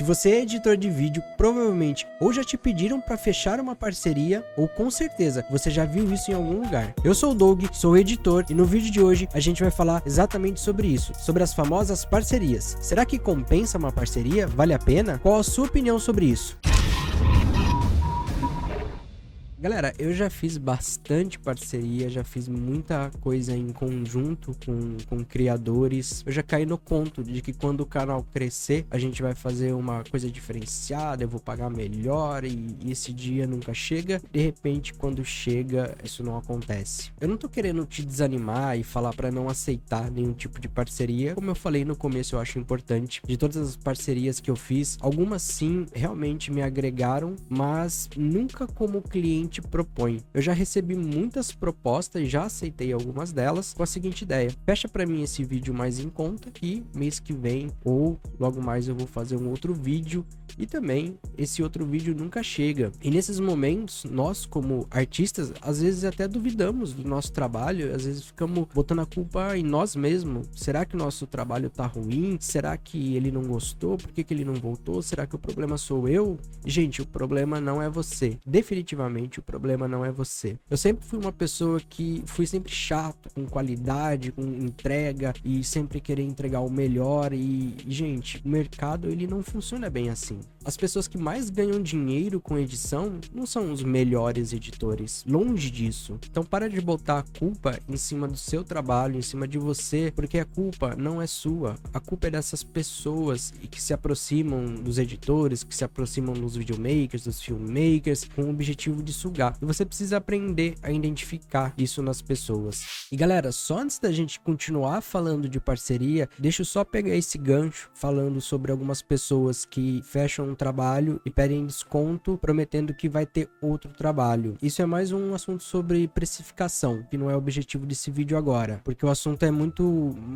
Se você é editor de vídeo, provavelmente ou já te pediram para fechar uma parceria, ou com certeza você já viu isso em algum lugar. Eu sou o Doug, sou editor e no vídeo de hoje a gente vai falar exatamente sobre isso, sobre as famosas parcerias. Será que compensa uma parceria? Vale a pena? Qual a sua opinião sobre isso? Galera, eu já fiz bastante parceria, já fiz muita coisa em conjunto com, com criadores. Eu já caí no conto de que quando o canal crescer, a gente vai fazer uma coisa diferenciada, eu vou pagar melhor e, e esse dia nunca chega. De repente, quando chega, isso não acontece. Eu não tô querendo te desanimar e falar para não aceitar nenhum tipo de parceria. Como eu falei no começo, eu acho importante. De todas as parcerias que eu fiz, algumas sim realmente me agregaram, mas nunca como cliente cliente propõe. Eu já recebi muitas propostas, já aceitei algumas delas com a seguinte ideia: fecha para mim esse vídeo mais em conta e mês que vem ou logo mais eu vou fazer um outro vídeo e também esse outro vídeo nunca chega. E nesses momentos, nós como artistas, às vezes até duvidamos do nosso trabalho, às vezes ficamos botando a culpa em nós mesmos. Será que o nosso trabalho tá ruim? Será que ele não gostou? Por que, que ele não voltou? Será que o problema sou eu? Gente, o problema não é você. Definitivamente o problema não é você. Eu sempre fui uma pessoa que fui sempre chato com qualidade, com entrega e sempre querer entregar o melhor e, gente, o mercado ele não funciona bem assim. As pessoas que mais ganham dinheiro com edição não são os melhores editores, longe disso. Então para de botar a culpa em cima do seu trabalho, em cima de você, porque a culpa não é sua. A culpa é dessas pessoas que se aproximam dos editores, que se aproximam dos videomakers, dos filmmakers, com o objetivo de sugar. E você precisa aprender a identificar isso nas pessoas. E galera, só antes da gente continuar falando de parceria, deixa eu só pegar esse gancho falando sobre algumas pessoas que fecham um trabalho e pedem desconto, prometendo que vai ter outro trabalho. Isso é mais um assunto sobre precificação, que não é o objetivo desse vídeo agora, porque o assunto é muito,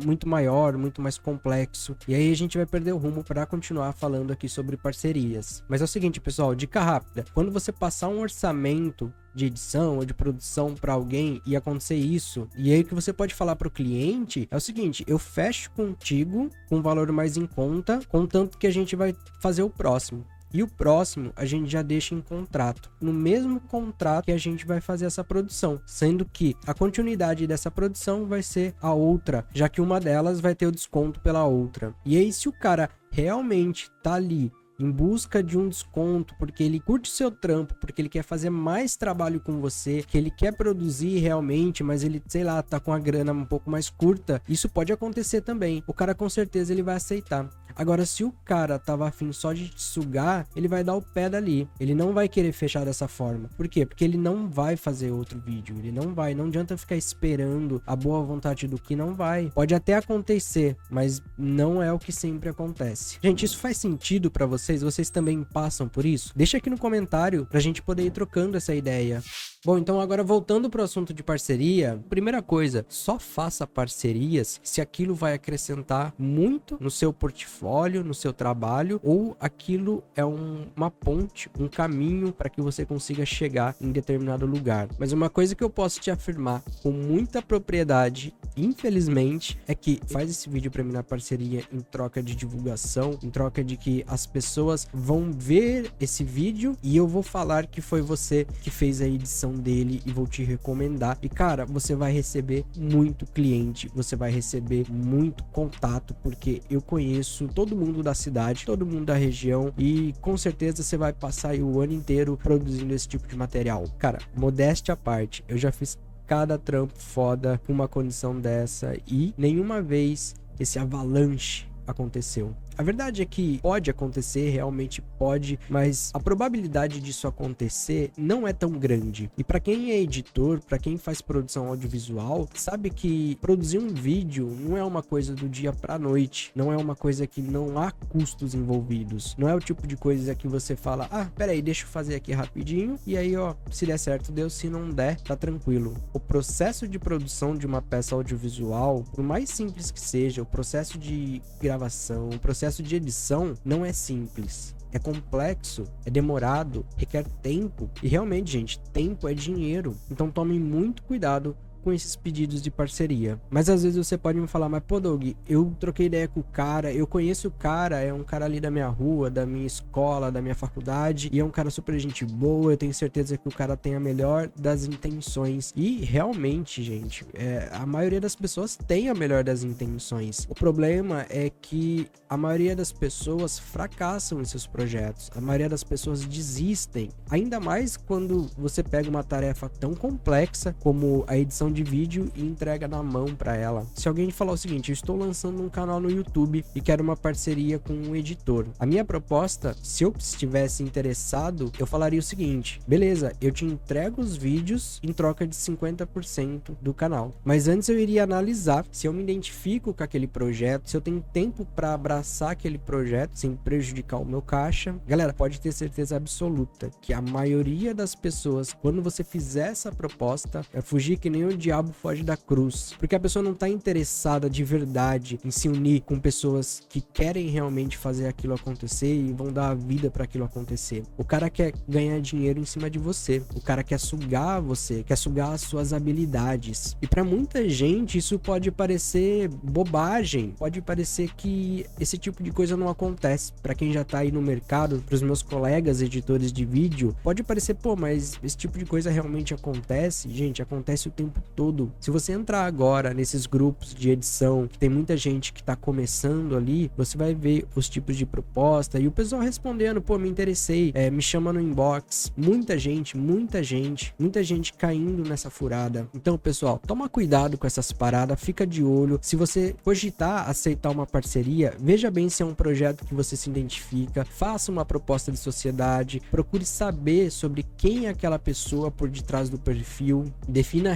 muito maior, muito mais complexo. E aí a gente vai perder o rumo para continuar falando aqui sobre parcerias. Mas é o seguinte, pessoal, dica rápida: quando você passar um orçamento de edição ou de produção para alguém e acontecer isso, e aí o que você pode falar para o cliente é o seguinte: eu fecho contigo com um valor mais em conta, contanto que a gente vai fazer o próximo. E o próximo a gente já deixa em contrato, no mesmo contrato que a gente vai fazer essa produção, sendo que a continuidade dessa produção vai ser a outra, já que uma delas vai ter o desconto pela outra. E aí, se o cara realmente tá ali em busca de um desconto, porque ele curte seu trampo, porque ele quer fazer mais trabalho com você, que ele quer produzir realmente, mas ele, sei lá, tá com a grana um pouco mais curta, isso pode acontecer também. O cara com certeza ele vai aceitar. Agora, se o cara tava afim só de te sugar, ele vai dar o pé dali. Ele não vai querer fechar dessa forma. Por quê? Porque ele não vai fazer outro vídeo. Ele não vai. Não adianta ficar esperando a boa vontade do que não vai. Pode até acontecer, mas não é o que sempre acontece. Gente, isso faz sentido para vocês? Vocês também passam por isso? Deixa aqui no comentário pra gente poder ir trocando essa ideia. Bom, então agora voltando para o assunto de parceria, primeira coisa, só faça parcerias se aquilo vai acrescentar muito no seu portfólio, no seu trabalho, ou aquilo é um, uma ponte, um caminho para que você consiga chegar em determinado lugar. Mas uma coisa que eu posso te afirmar com muita propriedade, infelizmente, é que faz esse vídeo para mim na parceria em troca de divulgação, em troca de que as pessoas vão ver esse vídeo e eu vou falar que foi você que fez a edição dele e vou te recomendar. E cara, você vai receber muito cliente, você vai receber muito contato, porque eu conheço todo mundo da cidade, todo mundo da região e com certeza você vai passar o ano inteiro produzindo esse tipo de material. Cara, modéstia à parte, eu já fiz cada trampo foda com uma condição dessa e nenhuma vez esse avalanche aconteceu. A verdade é que pode acontecer, realmente pode, mas a probabilidade disso acontecer não é tão grande. E para quem é editor, para quem faz produção audiovisual, sabe que produzir um vídeo não é uma coisa do dia para noite, não é uma coisa que não há custos envolvidos. Não é o tipo de coisa que você fala: "Ah, peraí, deixa eu fazer aqui rapidinho" e aí, ó, se der certo, deu, se não der, tá tranquilo. O processo de produção de uma peça audiovisual, por mais simples que seja, o processo de gravação, o processo processo de edição não é simples. É complexo, é demorado, requer tempo. E realmente, gente, tempo é dinheiro. Então tome muito cuidado com esses pedidos de parceria. Mas às vezes você pode me falar, mas pô, Doug, eu troquei ideia com o cara, eu conheço o cara, é um cara ali da minha rua, da minha escola, da minha faculdade, e é um cara super gente boa, eu tenho certeza que o cara tem a melhor das intenções. E realmente, gente, é, a maioria das pessoas tem a melhor das intenções. O problema é que a maioria das pessoas fracassam em seus projetos, a maioria das pessoas desistem, ainda mais quando você pega uma tarefa tão complexa como a edição de vídeo e entrega na mão para ela. Se alguém falar o seguinte, eu estou lançando um canal no YouTube e quero uma parceria com um editor. A minha proposta, se eu estivesse interessado, eu falaria o seguinte: beleza, eu te entrego os vídeos em troca de 50% do canal. Mas antes eu iria analisar se eu me identifico com aquele projeto, se eu tenho tempo para abraçar aquele projeto sem prejudicar o meu caixa. Galera, pode ter certeza absoluta que a maioria das pessoas, quando você fizer essa proposta, é fugir que nem o diabo foge da cruz. Porque a pessoa não tá interessada de verdade em se unir com pessoas que querem realmente fazer aquilo acontecer e vão dar a vida para aquilo acontecer. O cara quer ganhar dinheiro em cima de você. O cara quer sugar você, quer sugar as suas habilidades. E para muita gente isso pode parecer bobagem, pode parecer que esse tipo de coisa não acontece. Para quem já tá aí no mercado, para os meus colegas editores de vídeo, pode parecer, pô, mas esse tipo de coisa realmente acontece? Gente, acontece o tempo todo. Se você entrar agora nesses grupos de edição, que tem muita gente que tá começando ali, você vai ver os tipos de proposta e o pessoal respondendo, pô, me interessei, é, me chama no inbox. Muita gente, muita gente, muita gente caindo nessa furada. Então, pessoal, toma cuidado com essas paradas, fica de olho. Se você cogitar aceitar uma parceria, veja bem se é um projeto que você se identifica, faça uma proposta de sociedade, procure saber sobre quem é aquela pessoa por detrás do perfil, defina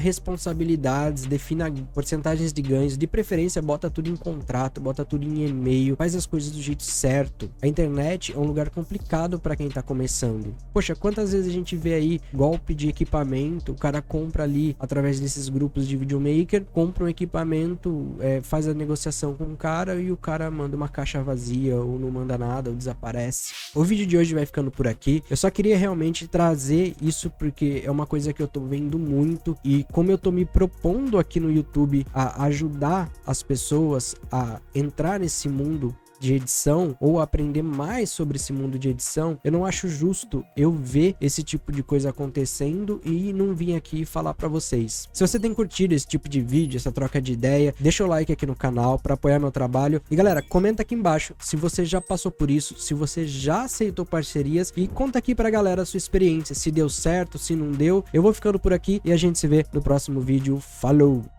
responsabilidades, defina porcentagens de ganhos, de preferência bota tudo em contrato, bota tudo em e-mail, faz as coisas do jeito certo. A internet é um lugar complicado para quem tá começando. Poxa, quantas vezes a gente vê aí golpe de equipamento, o cara compra ali através desses grupos de videomaker, compra um equipamento, é, faz a negociação com o cara e o cara manda uma caixa vazia ou não manda nada ou desaparece. O vídeo de hoje vai ficando por aqui. Eu só queria realmente trazer isso porque é uma coisa que eu tô vendo muito e como eu tô me propondo aqui no YouTube a ajudar as pessoas a entrar nesse mundo de edição ou aprender mais sobre esse mundo de edição, eu não acho justo eu ver esse tipo de coisa acontecendo e não vir aqui falar para vocês. Se você tem curtido esse tipo de vídeo, essa troca de ideia, deixa o like aqui no canal para apoiar meu trabalho e galera, comenta aqui embaixo se você já passou por isso, se você já aceitou parcerias e conta aqui pra galera a sua experiência, se deu certo, se não deu. Eu vou ficando por aqui e a gente se vê no próximo vídeo. Falou!